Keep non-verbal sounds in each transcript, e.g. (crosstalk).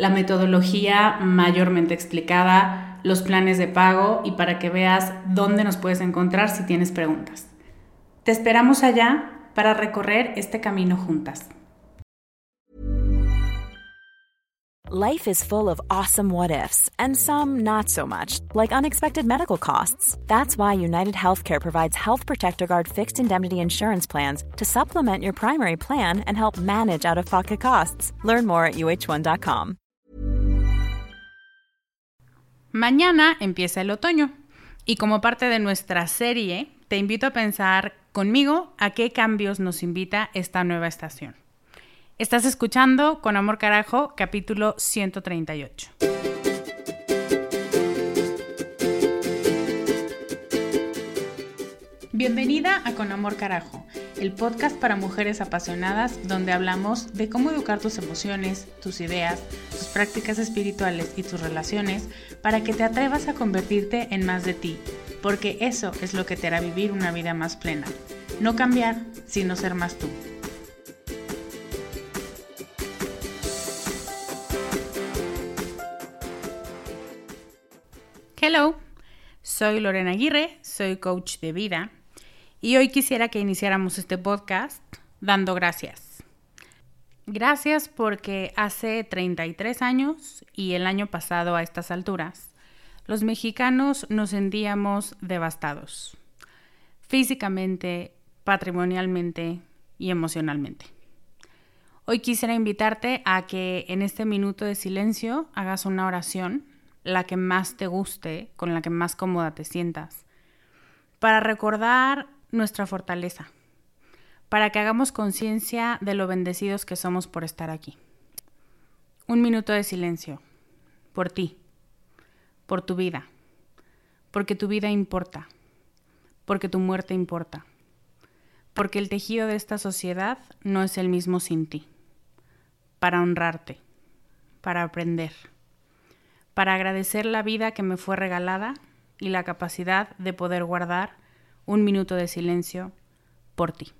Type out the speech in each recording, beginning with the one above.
la metodología mayormente explicada, los planes de pago y para que veas dónde nos puedes encontrar si tienes preguntas. Te esperamos allá para recorrer este camino juntas. Life is full of awesome what ifs and some not so much, like unexpected medical costs. That's why United Healthcare provides Health Protector Guard fixed indemnity insurance plans to supplement your primary plan and help manage out of pocket costs. Learn more at uh1.com. Mañana empieza el otoño y como parte de nuestra serie te invito a pensar conmigo a qué cambios nos invita esta nueva estación. Estás escuchando Con Amor Carajo, capítulo 138. Bienvenida a Con Amor Carajo, el podcast para mujeres apasionadas donde hablamos de cómo educar tus emociones, tus ideas, tus prácticas espirituales y tus relaciones para que te atrevas a convertirte en más de ti, porque eso es lo que te hará vivir una vida más plena. No cambiar, sino ser más tú. Hello, soy Lorena Aguirre, soy coach de vida y hoy quisiera que iniciáramos este podcast dando gracias. Gracias porque hace 33 años y el año pasado a estas alturas, los mexicanos nos sentíamos devastados, físicamente, patrimonialmente y emocionalmente. Hoy quisiera invitarte a que en este minuto de silencio hagas una oración, la que más te guste, con la que más cómoda te sientas, para recordar nuestra fortaleza, para que hagamos conciencia de lo bendecidos que somos por estar aquí. Un minuto de silencio, por ti, por tu vida, porque tu vida importa, porque tu muerte importa, porque el tejido de esta sociedad no es el mismo sin ti, para honrarte, para aprender, para agradecer la vida que me fue regalada y la capacidad de poder guardar un minuto de silencio por ti.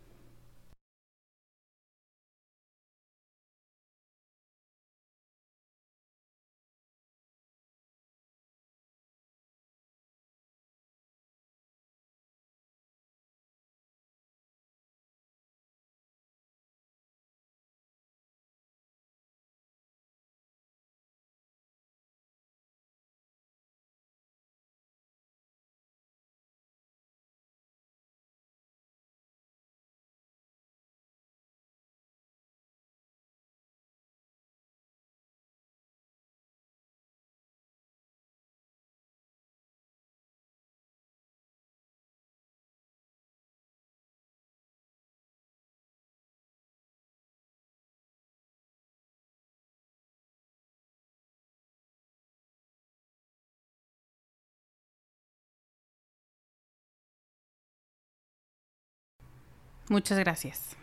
Muchas gracias.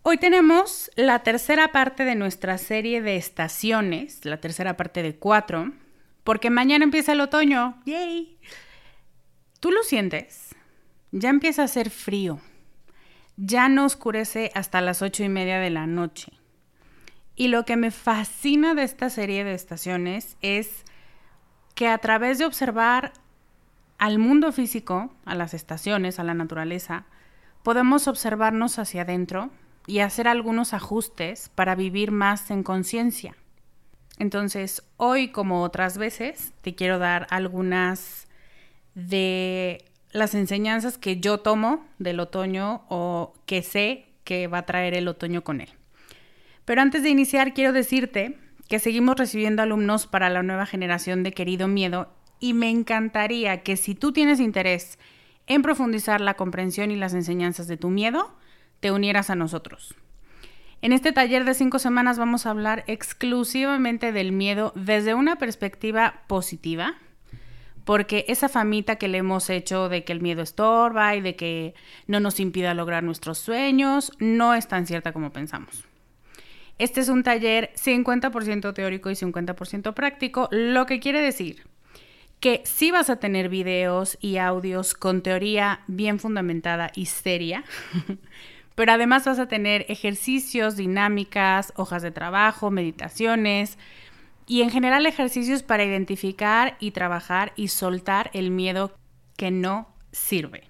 Hoy tenemos la tercera parte de nuestra serie de estaciones, la tercera parte de cuatro, porque mañana empieza el otoño. ¡Yay! ¿Tú lo sientes? Ya empieza a hacer frío. Ya no oscurece hasta las ocho y media de la noche. Y lo que me fascina de esta serie de estaciones es que a través de observar al mundo físico, a las estaciones, a la naturaleza, podemos observarnos hacia adentro y hacer algunos ajustes para vivir más en conciencia. Entonces, hoy, como otras veces, te quiero dar algunas de las enseñanzas que yo tomo del otoño o que sé que va a traer el otoño con él. Pero antes de iniciar, quiero decirte que seguimos recibiendo alumnos para la nueva generación de Querido Miedo y me encantaría que si tú tienes interés en profundizar la comprensión y las enseñanzas de tu miedo, te unieras a nosotros. En este taller de cinco semanas vamos a hablar exclusivamente del miedo desde una perspectiva positiva, porque esa famita que le hemos hecho de que el miedo estorba y de que no nos impida lograr nuestros sueños no es tan cierta como pensamos. Este es un taller 50% teórico y 50% práctico, lo que quiere decir que sí vas a tener videos y audios con teoría bien fundamentada y seria, (laughs) pero además vas a tener ejercicios, dinámicas, hojas de trabajo, meditaciones y en general ejercicios para identificar y trabajar y soltar el miedo que no sirve.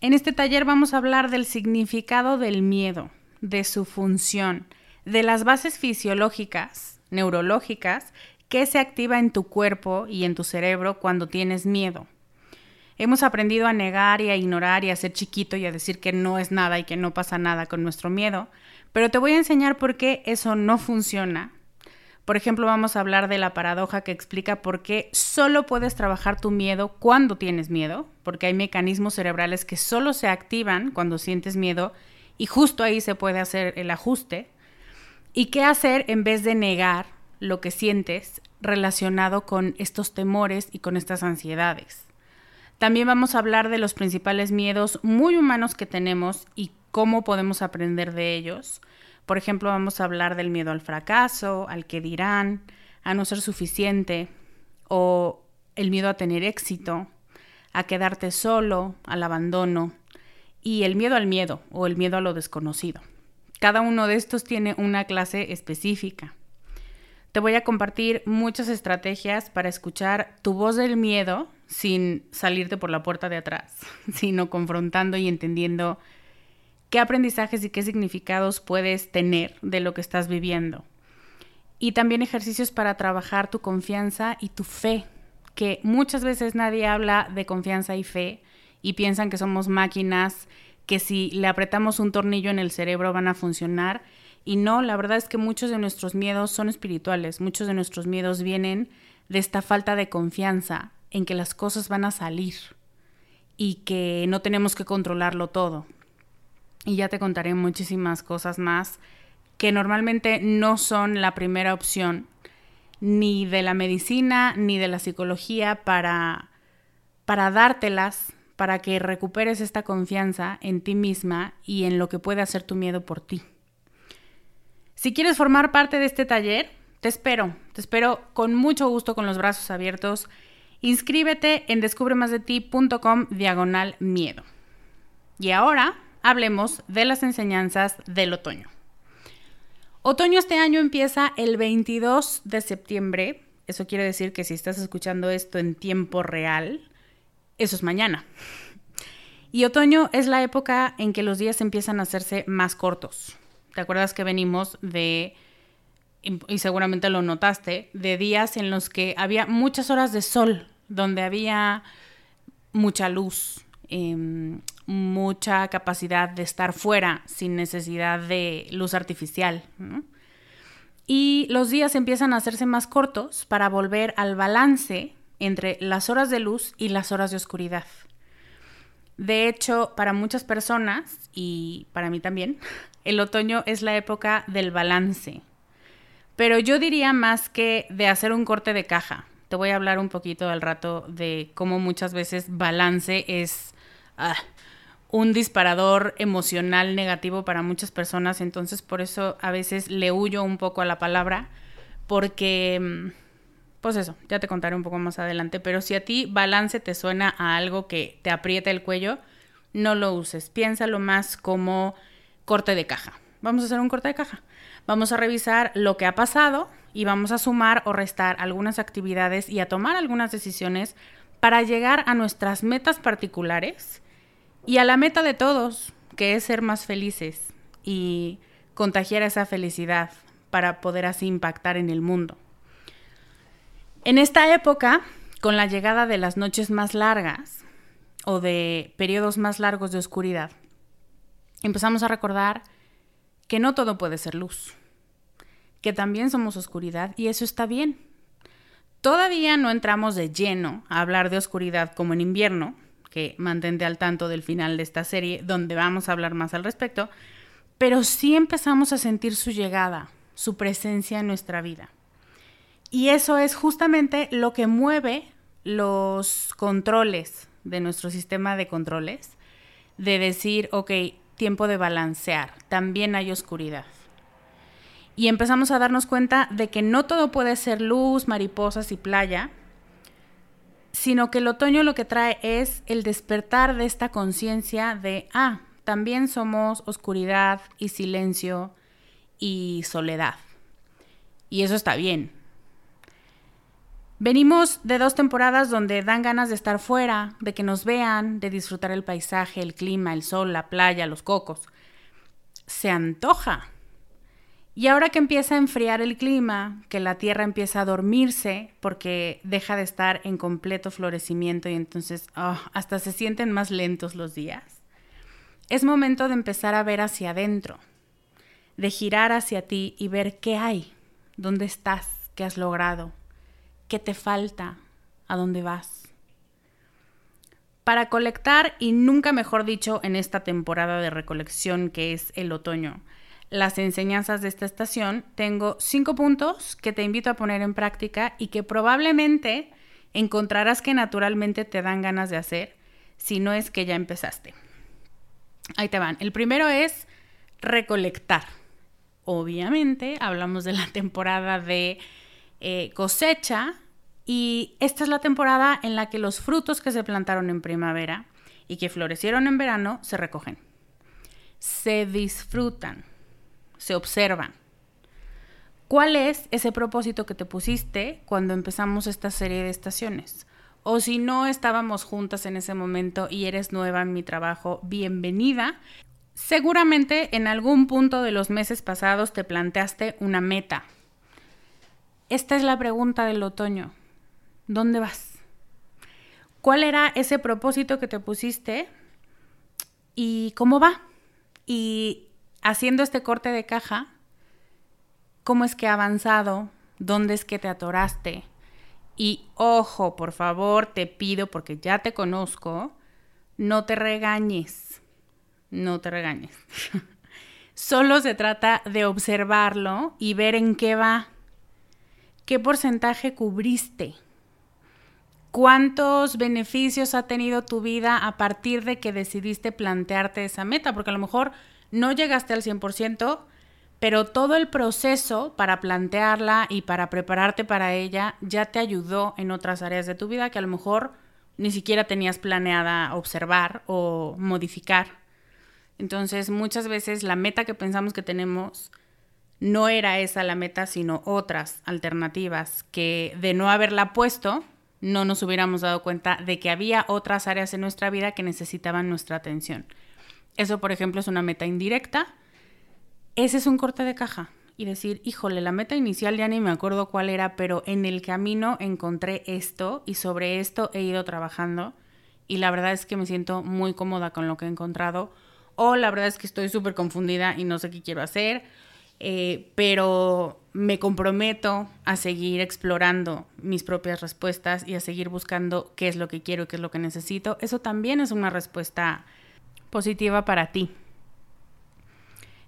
En este taller vamos a hablar del significado del miedo, de su función, de las bases fisiológicas, neurológicas, que se activa en tu cuerpo y en tu cerebro cuando tienes miedo. Hemos aprendido a negar y a ignorar y a ser chiquito y a decir que no es nada y que no pasa nada con nuestro miedo, pero te voy a enseñar por qué eso no funciona. Por ejemplo, vamos a hablar de la paradoja que explica por qué solo puedes trabajar tu miedo cuando tienes miedo, porque hay mecanismos cerebrales que solo se activan cuando sientes miedo y justo ahí se puede hacer el ajuste. ¿Y qué hacer en vez de negar lo que sientes relacionado con estos temores y con estas ansiedades? También vamos a hablar de los principales miedos muy humanos que tenemos y cómo podemos aprender de ellos. Por ejemplo, vamos a hablar del miedo al fracaso, al que dirán, a no ser suficiente, o el miedo a tener éxito, a quedarte solo, al abandono, y el miedo al miedo o el miedo a lo desconocido. Cada uno de estos tiene una clase específica. Te voy a compartir muchas estrategias para escuchar tu voz del miedo sin salirte por la puerta de atrás, (laughs) sino confrontando y entendiendo qué aprendizajes y qué significados puedes tener de lo que estás viviendo. Y también ejercicios para trabajar tu confianza y tu fe, que muchas veces nadie habla de confianza y fe y piensan que somos máquinas que si le apretamos un tornillo en el cerebro van a funcionar y no, la verdad es que muchos de nuestros miedos son espirituales, muchos de nuestros miedos vienen de esta falta de confianza en que las cosas van a salir y que no tenemos que controlarlo todo. Y ya te contaré muchísimas cosas más que normalmente no son la primera opción ni de la medicina ni de la psicología para, para dártelas, para que recuperes esta confianza en ti misma y en lo que puede hacer tu miedo por ti. Si quieres formar parte de este taller, te espero, te espero con mucho gusto con los brazos abiertos. Inscríbete en descubremasdeti.com diagonal miedo. Y ahora hablemos de las enseñanzas del otoño. Otoño este año empieza el 22 de septiembre. Eso quiere decir que si estás escuchando esto en tiempo real, eso es mañana. Y otoño es la época en que los días empiezan a hacerse más cortos. ¿Te acuerdas que venimos de, y seguramente lo notaste, de días en los que había muchas horas de sol, donde había mucha luz, em, mucha capacidad de estar fuera sin necesidad de luz artificial. Y los días empiezan a hacerse más cortos para volver al balance entre las horas de luz y las horas de oscuridad. De hecho, para muchas personas, y para mí también, el otoño es la época del balance. Pero yo diría más que de hacer un corte de caja. Te voy a hablar un poquito al rato de cómo muchas veces balance es ah, un disparador emocional negativo para muchas personas. Entonces por eso a veces le huyo un poco a la palabra porque, pues eso, ya te contaré un poco más adelante, pero si a ti balance te suena a algo que te aprieta el cuello, no lo uses. Piénsalo más como corte de caja. Vamos a hacer un corte de caja. Vamos a revisar lo que ha pasado y vamos a sumar o restar algunas actividades y a tomar algunas decisiones para llegar a nuestras metas particulares y a la meta de todos, que es ser más felices y contagiar esa felicidad para poder así impactar en el mundo. En esta época, con la llegada de las noches más largas o de periodos más largos de oscuridad, empezamos a recordar que no todo puede ser luz, que también somos oscuridad y eso está bien. Todavía no entramos de lleno a hablar de oscuridad como en invierno, que mantente al tanto del final de esta serie, donde vamos a hablar más al respecto, pero sí empezamos a sentir su llegada, su presencia en nuestra vida. Y eso es justamente lo que mueve los controles de nuestro sistema de controles, de decir, ok, tiempo de balancear, también hay oscuridad. Y empezamos a darnos cuenta de que no todo puede ser luz, mariposas y playa, sino que el otoño lo que trae es el despertar de esta conciencia de, ah, también somos oscuridad y silencio y soledad. Y eso está bien. Venimos de dos temporadas donde dan ganas de estar fuera, de que nos vean, de disfrutar el paisaje, el clima, el sol, la playa, los cocos. Se antoja. Y ahora que empieza a enfriar el clima, que la tierra empieza a dormirse porque deja de estar en completo florecimiento y entonces ah, hasta se sienten más lentos los días, es momento de empezar a ver hacia adentro, de girar hacia ti y ver qué hay, dónde estás, qué has logrado, qué te falta, a dónde vas. Para colectar, y nunca mejor dicho en esta temporada de recolección que es el otoño, las enseñanzas de esta estación, tengo cinco puntos que te invito a poner en práctica y que probablemente encontrarás que naturalmente te dan ganas de hacer, si no es que ya empezaste. Ahí te van. El primero es recolectar. Obviamente, hablamos de la (laughs) temporada de eh, cosecha y esta es la temporada en la que los frutos que se plantaron en primavera y que florecieron en verano se recogen. Se disfrutan, se observan. ¿Cuál es ese propósito que te pusiste cuando empezamos esta serie de estaciones? O si no estábamos juntas en ese momento y eres nueva en mi trabajo, bienvenida. Seguramente en algún punto de los meses pasados te planteaste una meta, esta es la pregunta del otoño. ¿Dónde vas? ¿Cuál era ese propósito que te pusiste? ¿Y cómo va? Y haciendo este corte de caja, ¿cómo es que ha avanzado? ¿Dónde es que te atoraste? Y ojo, por favor, te pido, porque ya te conozco, no te regañes. No te regañes. (laughs) Solo se trata de observarlo y ver en qué va. ¿Qué porcentaje cubriste? ¿Cuántos beneficios ha tenido tu vida a partir de que decidiste plantearte esa meta? Porque a lo mejor no llegaste al 100%, pero todo el proceso para plantearla y para prepararte para ella ya te ayudó en otras áreas de tu vida que a lo mejor ni siquiera tenías planeada observar o modificar. Entonces, muchas veces la meta que pensamos que tenemos no era esa la meta, sino otras alternativas que de no haberla puesto, no nos hubiéramos dado cuenta de que había otras áreas en nuestra vida que necesitaban nuestra atención. Eso, por ejemplo, es una meta indirecta. Ese es un corte de caja. Y decir, híjole, la meta inicial ya ni me acuerdo cuál era, pero en el camino encontré esto y sobre esto he ido trabajando. Y la verdad es que me siento muy cómoda con lo que he encontrado. O la verdad es que estoy súper confundida y no sé qué quiero hacer eh, pero me comprometo a seguir explorando mis propias respuestas y a seguir buscando qué es lo que quiero y qué es lo que necesito. Eso también es una respuesta positiva para ti.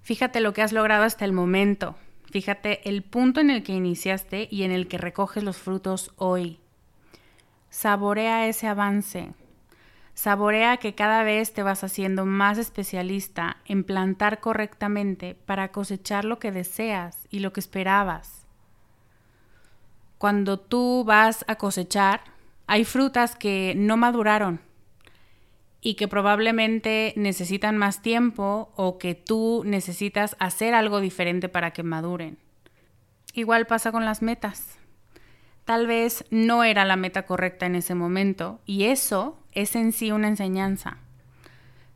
Fíjate lo que has logrado hasta el momento. Fíjate el punto en el que iniciaste y en el que recoges los frutos hoy. Saborea ese avance. Saborea que cada vez te vas haciendo más especialista en plantar correctamente para cosechar lo que deseas y lo que esperabas. cuando tú vas a cosechar, hay frutas que no maduraron y que probablemente necesitan más tiempo o que tú necesitas hacer algo diferente para que maduren. Igual pasa con las metas. Tal vez no era la meta correcta en ese momento y eso es en sí una enseñanza.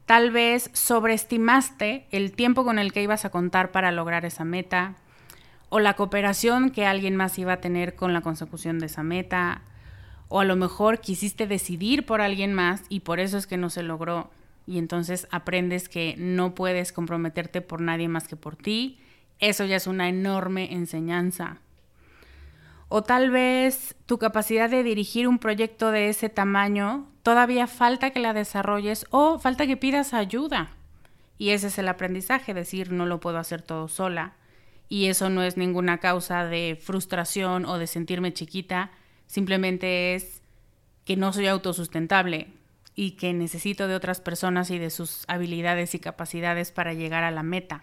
Tal vez sobreestimaste el tiempo con el que ibas a contar para lograr esa meta o la cooperación que alguien más iba a tener con la consecución de esa meta o a lo mejor quisiste decidir por alguien más y por eso es que no se logró. Y entonces aprendes que no puedes comprometerte por nadie más que por ti. Eso ya es una enorme enseñanza. O tal vez tu capacidad de dirigir un proyecto de ese tamaño todavía falta que la desarrolles o falta que pidas ayuda. Y ese es el aprendizaje, decir no lo puedo hacer todo sola. Y eso no es ninguna causa de frustración o de sentirme chiquita, Simplemente es que no soy autosustentable y que necesito de otras personas y de sus habilidades y capacidades para llegar a la meta.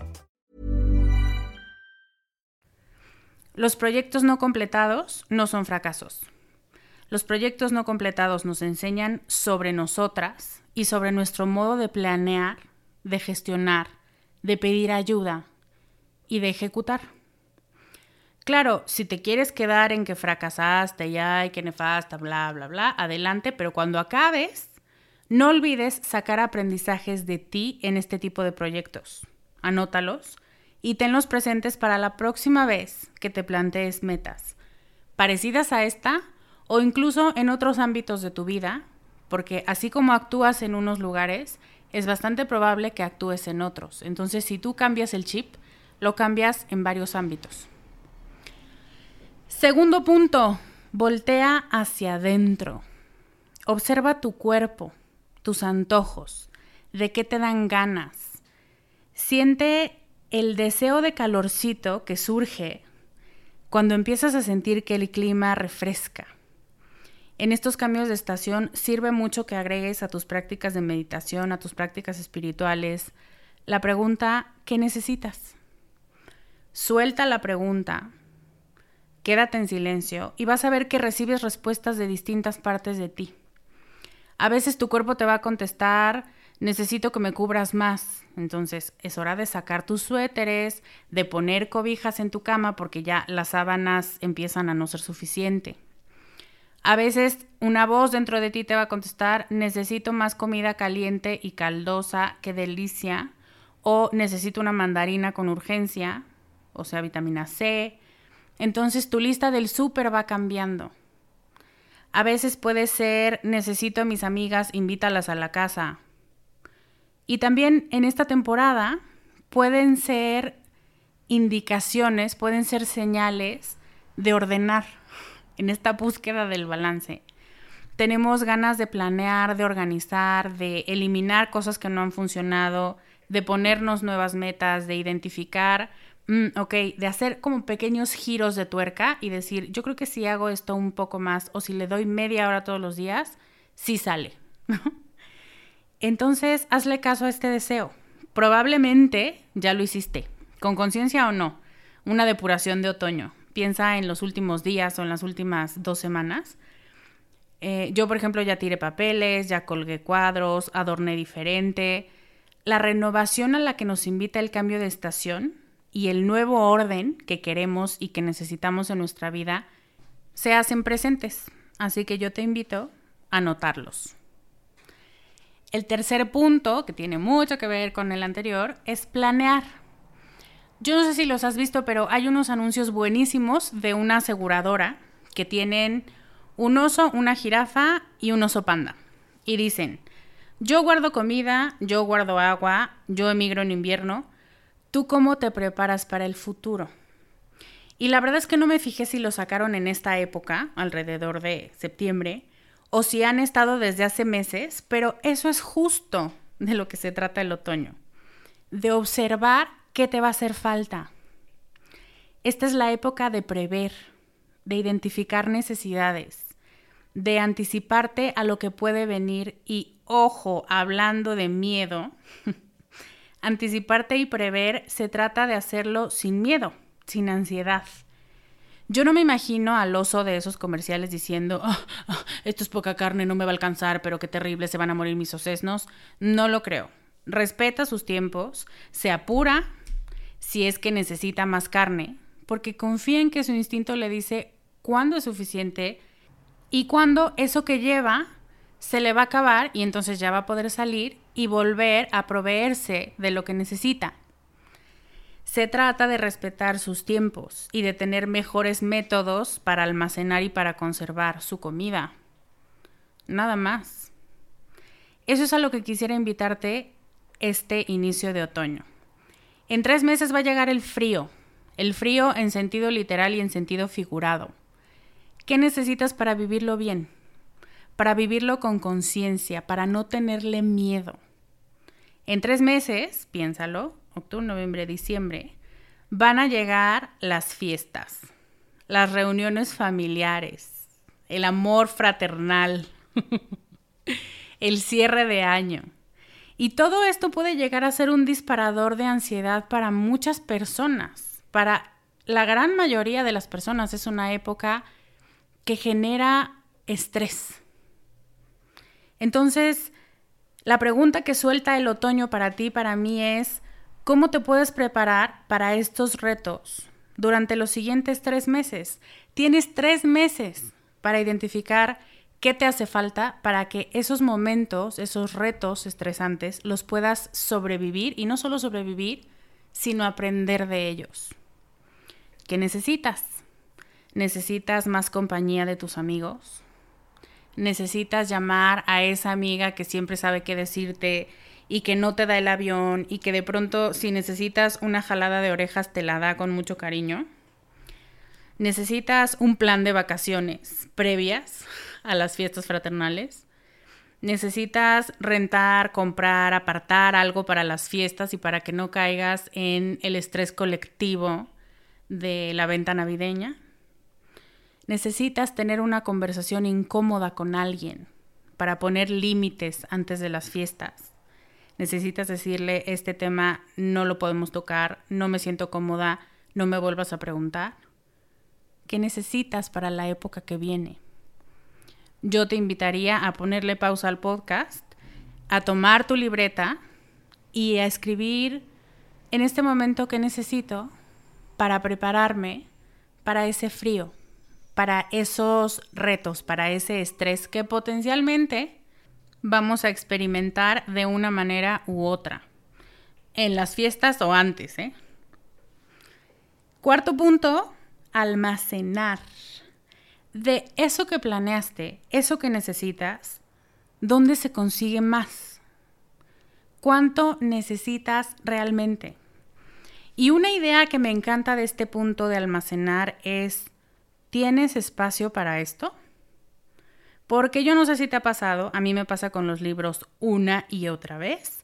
Los proyectos no completados no son fracasos. Los proyectos no completados nos enseñan sobre nosotras y sobre nuestro modo de planear, de gestionar, de pedir ayuda y de ejecutar. Claro, si te quieres quedar en que fracasaste ya y que nefasta, bla, bla, bla, adelante, pero cuando acabes, no olvides sacar aprendizajes de ti en este tipo de proyectos. Anótalos y tenlos presentes para la próxima vez que te plantees metas parecidas a esta o incluso en otros ámbitos de tu vida, porque así como actúas en unos lugares, es bastante probable que actúes en otros. Entonces, si tú cambias el chip, lo cambias en varios ámbitos. Segundo punto, voltea hacia adentro. Observa tu cuerpo, tus antojos, de qué te dan ganas. Siente el deseo de calorcito que surge cuando empiezas a sentir que el clima refresca en estos cambios de estación sirve mucho que agregues a tus prácticas de meditación, a tus prácticas espirituales, la pregunta, ¿qué necesitas? Suelta la pregunta, quédate en silencio y vas a ver que recibes respuestas de distintas partes de ti. A veces tu cuerpo te va a contestar, necesito que me cubras más. Entonces es hora de sacar tus suéteres, de poner cobijas en tu cama porque ya las sábanas empiezan a no ser suficiente. A veces una voz dentro de ti te va a contestar, necesito más comida caliente y caldosa, qué delicia, o necesito una mandarina con urgencia, o sea, vitamina C. Entonces tu lista del súper va cambiando. A veces puede ser, necesito a mis amigas, invítalas a la casa. Y también en esta temporada pueden ser indicaciones, pueden ser señales de ordenar en esta búsqueda del balance. Tenemos ganas de planear, de organizar, de eliminar cosas que no han funcionado, de ponernos nuevas metas, de identificar, mm, de hacer como pequeños giros de tuerca y decir, yo creo que si hago esto un poco más o si le doy media hora todos los días, sí sale. (laughs) Entonces, hazle caso a este deseo. Probablemente ya lo hiciste, con conciencia o no, una depuración de otoño, piensa en los últimos días o en las últimas dos semanas. Eh, yo, por ejemplo, ya tiré papeles, ya colgué cuadros, adorné diferente. La renovación a la que nos invita el cambio de estación y el nuevo orden que queremos y que necesitamos en nuestra vida se hacen presentes. Así que yo te invito a notarlos. El tercer punto, que tiene mucho que ver con el anterior, es planear. Yo no sé si los has visto, pero hay unos anuncios buenísimos de una aseguradora que tienen un oso, una jirafa y un oso panda. Y dicen, yo guardo comida, yo guardo agua, yo emigro en invierno. ¿Tú cómo te preparas para el futuro? Y la verdad es que no me fijé si lo sacaron en esta época, alrededor de septiembre, o si han estado desde hace meses, pero eso es justo de lo que se trata el otoño, de observar qué te va a hacer falta. Esta es la época de prever, de identificar necesidades, de anticiparte a lo que puede venir y, ojo, hablando de miedo, (laughs) anticiparte y prever se trata de hacerlo sin miedo, sin ansiedad. Yo no me imagino al oso de esos comerciales diciendo, ah, ah, esto es poca carne, no me va a alcanzar, pero qué terrible, se van a morir mis osesnos. No lo creo. Respeta sus tiempos, se apura si es que necesita más carne, porque confía en que su instinto le dice cuándo es suficiente y cuándo eso que lleva se le va a acabar y entonces ya va a poder salir y volver a proveerse de lo que necesita. Se trata de respetar sus tiempos y de tener mejores métodos para almacenar y para conservar su comida. Nada más. Eso es a lo que quisiera invitarte este inicio de otoño. En tres meses va a llegar el frío, el frío en sentido literal y en sentido figurado. ¿Qué necesitas para vivirlo bien? Para vivirlo con conciencia, para no tenerle miedo. En tres meses, piénsalo, octubre, noviembre, diciembre, van a llegar las fiestas, las reuniones familiares, el amor fraternal, (laughs) el cierre de año. Y todo esto puede llegar a ser un disparador de ansiedad para muchas personas. Para la gran mayoría de las personas es una época que genera estrés. Entonces, la pregunta que suelta el otoño para ti, para mí es, ¿cómo te puedes preparar para estos retos durante los siguientes tres meses? Tienes tres meses para identificar qué te hace falta para que esos momentos, esos retos estresantes, los puedas sobrevivir y no solo sobrevivir, sino aprender de ellos. ¿Qué necesitas? ¿Necesitas más compañía de tus amigos? necesitas llamar a esa amiga que siempre sabe qué decirte y que no te da el avión y que de pronto si necesitas una jalada de orejas te la da con mucho cariño. Necesitas un plan de vacaciones previas a las fiestas fraternales. Necesitas rentar, comprar, apartar algo para las fiestas y para que no caigas en el estrés colectivo de la venta navideña. Necesitas tener una conversación incómoda con alguien para poner límites antes de las fiestas. Necesitas decirle, este tema no lo podemos tocar, no me siento cómoda, no me vuelvas a preguntar. ¿Qué necesitas para la época que viene? Yo te invitaría a ponerle pausa al podcast, a tomar tu libreta y a escribir en este momento que necesito para prepararme para ese frío para esos retos, para ese estrés que potencialmente vamos a experimentar de una manera u otra, en las fiestas o antes. ¿eh? Cuarto punto, almacenar. De eso que planeaste, eso que necesitas, ¿dónde se consigue más? ¿Cuánto necesitas realmente? Y una idea que me encanta de este punto de almacenar es ¿Tienes espacio para esto? Porque yo no sé si te ha pasado, a mí me pasa con los libros una y otra vez.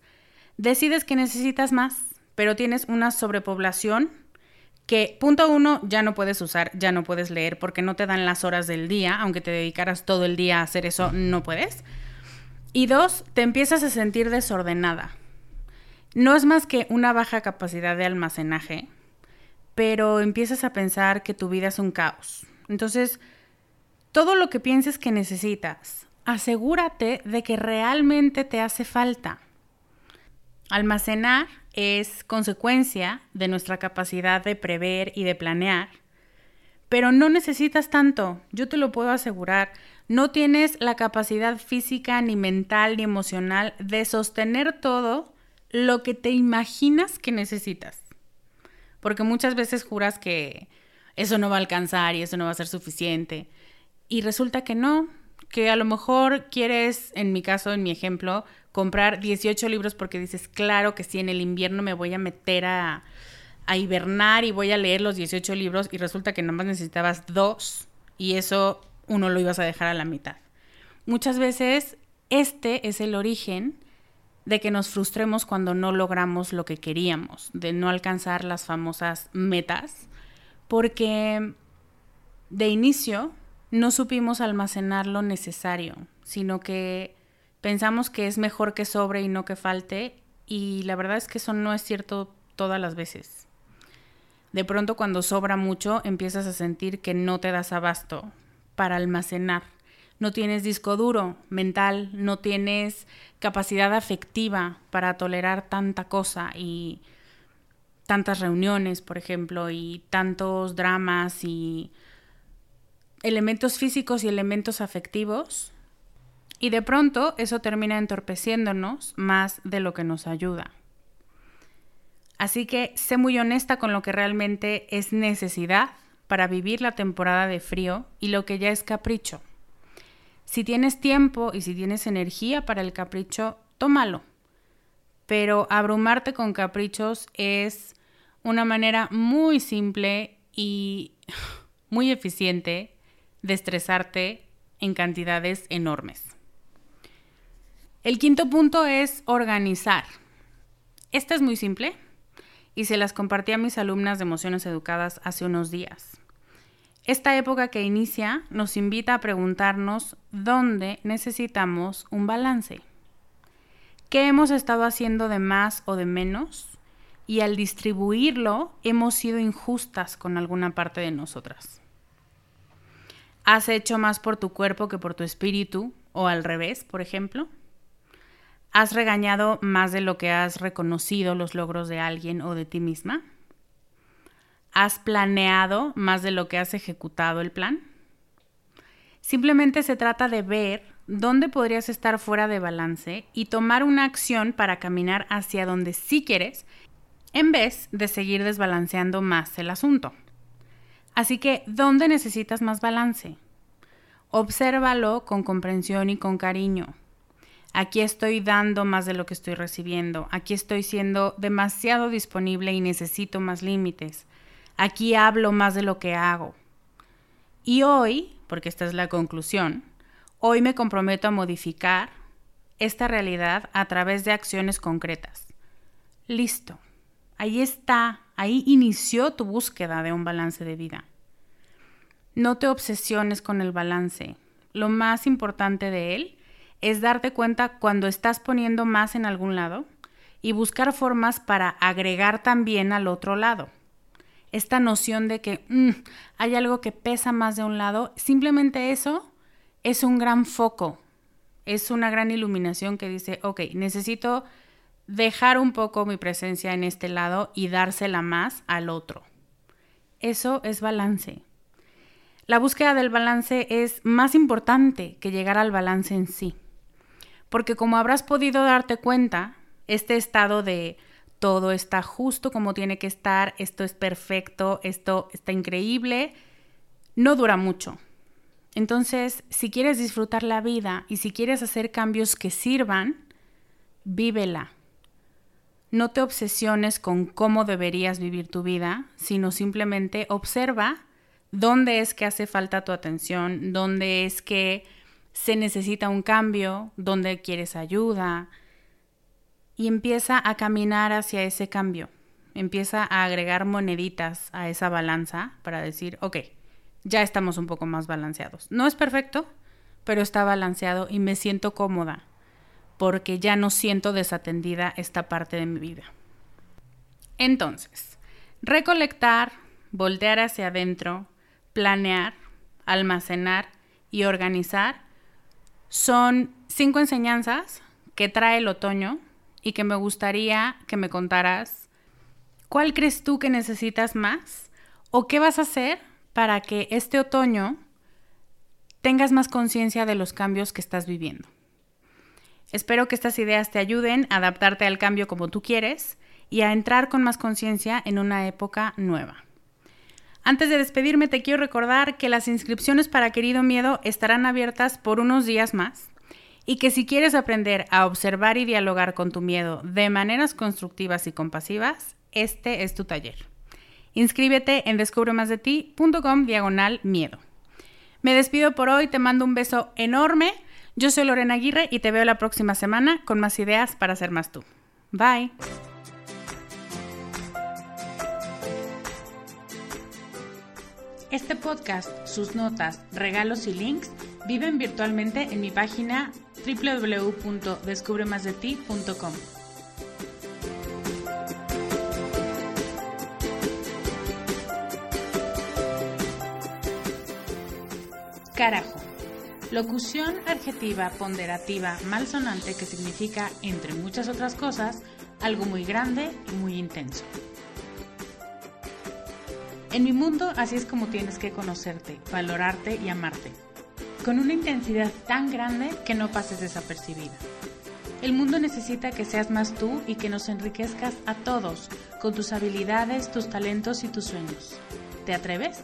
Decides que necesitas más, pero tienes una sobrepoblación que, punto uno, ya no puedes usar, ya no puedes leer porque no te dan las horas del día, aunque te dedicaras todo el día a hacer eso, no puedes. Y dos, te empiezas a sentir desordenada. No es más que una baja capacidad de almacenaje, pero empiezas a pensar que tu vida es un caos, entonces, todo lo que pienses que necesitas, asegúrate de que realmente te hace falta. Almacenar es consecuencia de nuestra capacidad de prever y de planear, pero no necesitas tanto, yo te lo puedo asegurar. No tienes la capacidad física, ni mental, ni emocional de sostener todo lo que te imaginas que necesitas. Porque muchas veces juras que eso no va a alcanzar y eso no va a ser suficiente. Y resulta que no, que a lo mejor quieres, en mi caso, en mi ejemplo, comprar 18 libros porque dices, claro que sí, en el invierno me voy a meter a, hibernar y voy a leer los 18 libros y resulta que nada más necesitabas dos y eso uno lo ibas a dejar a la mitad. Muchas veces este es el origen de que nos frustremos cuando no logramos lo que queríamos, de no alcanzar las famosas metas, porque de inicio no supimos almacenar lo necesario, sino que pensamos que es mejor que sobre y no que falte, y la verdad es que eso no es cierto todas las veces. De pronto cuando sobra mucho empiezas a sentir que no te das abasto para almacenar no tienes disco duro mental, no tienes capacidad afectiva para tolerar tanta cosa y tantas reuniones, por ejemplo, y tantos dramas y elementos físicos y elementos afectivos. Y de pronto eso termina entorpeciéndonos más de lo que nos ayuda. Así que sé muy honesta con lo que realmente es necesidad para vivir la temporada de frío y lo que ya es capricho. Si tienes tiempo y si tienes energía para el capricho, tómalo. Pero abrumarte con caprichos es una manera muy simple y (laughs) muy eficiente de estresarte en cantidades enormes. El quinto punto es organizar. Esta es muy simple y se las compartí a mis alumnas de emociones educadas hace unos días. Esta época que inicia nos invita a preguntarnos dónde necesitamos un balance. ¿Qué hemos estado haciendo de más o de menos? Y al distribuirlo hemos sido injustas con alguna parte de nosotras. ¿Has hecho más por tu cuerpo que por tu espíritu? O al revés, por ejemplo. ¿Has regañado más de lo que has reconocido los logros de alguien o de ti misma? ¿Has planeado más de lo que has ejecutado el plan? Simplemente se trata de ver dónde podrías estar fuera de balance y tomar una acción para caminar hacia donde sí quieres en vez de seguir desbalanceando más el asunto. Así que, ¿dónde necesitas más balance? Obsérvalo con comprensión y con cariño. Aquí estoy dando más de lo que estoy recibiendo. Aquí estoy siendo demasiado disponible y necesito más límites. Aquí hablo más de lo que hago. Y hoy, porque esta es la conclusión, hoy me comprometo a modificar esta realidad a través de acciones concretas. Listo. Ahí está, ahí inició tu búsqueda de un balance de vida. No te obsesiones con el balance. Lo más importante de él es darte cuenta cuando estás poniendo más en algún lado y buscar formas para agregar también al otro lado esta noción de que mm, hay algo que pesa más de un lado, simplemente eso es un gran foco, es una gran iluminación que dice, ok, necesito dejar un poco mi presencia en este lado y dársela más al otro. Eso es balance. La búsqueda del balance es más importante que llegar al balance en sí. Porque como habrás podido darte cuenta, este estado de todo está justo como tiene que estar, esto es perfecto, esto está increíble, no dura mucho. Entonces, si quieres disfrutar la vida y si quieres hacer cambios que sirvan, vívela. No te obsesiones con cómo deberías vivir tu vida, sino simplemente observa dónde es que hace falta tu atención, dónde es que se necesita un cambio, dónde quieres ayuda, y empieza a caminar hacia ese cambio. Empieza a agregar moneditas a esa balanza para decir, ok, ya estamos un poco más balanceados. No es perfecto, pero está balanceado y me siento cómoda porque ya no siento desatendida esta parte de mi vida. Entonces, recolectar, voltear hacia adentro, planear, almacenar y organizar son cinco enseñanzas que trae el otoño y que me gustaría que me contaras cuál crees tú que necesitas más o qué vas a hacer para que este otoño tengas más conciencia de los cambios que estás viviendo. Espero que estas ideas te ayuden a adaptarte al cambio como tú quieres y a entrar con más conciencia en una época nueva. Antes de despedirme te quiero recordar que las inscripciones para Querido Miedo estarán abiertas por unos días más y que si quieres aprender a observar y dialogar con tu miedo de maneras constructivas y compasivas, este es tu taller. Inscríbete en descubremasdeti.com diagonal miedo. Me despido por hoy, te mando un beso enorme. Yo soy Lorena Aguirre y te veo la próxima semana con más ideas para ser más tú. Bye. Este podcast, sus notas, regalos y links viven virtualmente en mi página www.descubremasdeti.com. Carajo. Locución adjetiva ponderativa malsonante que significa, entre muchas otras cosas, algo muy grande y muy intenso. En mi mundo así es como tienes que conocerte, valorarte y amarte, con una intensidad tan grande que no pases desapercibida. El mundo necesita que seas más tú y que nos enriquezcas a todos con tus habilidades, tus talentos y tus sueños. ¿Te atreves?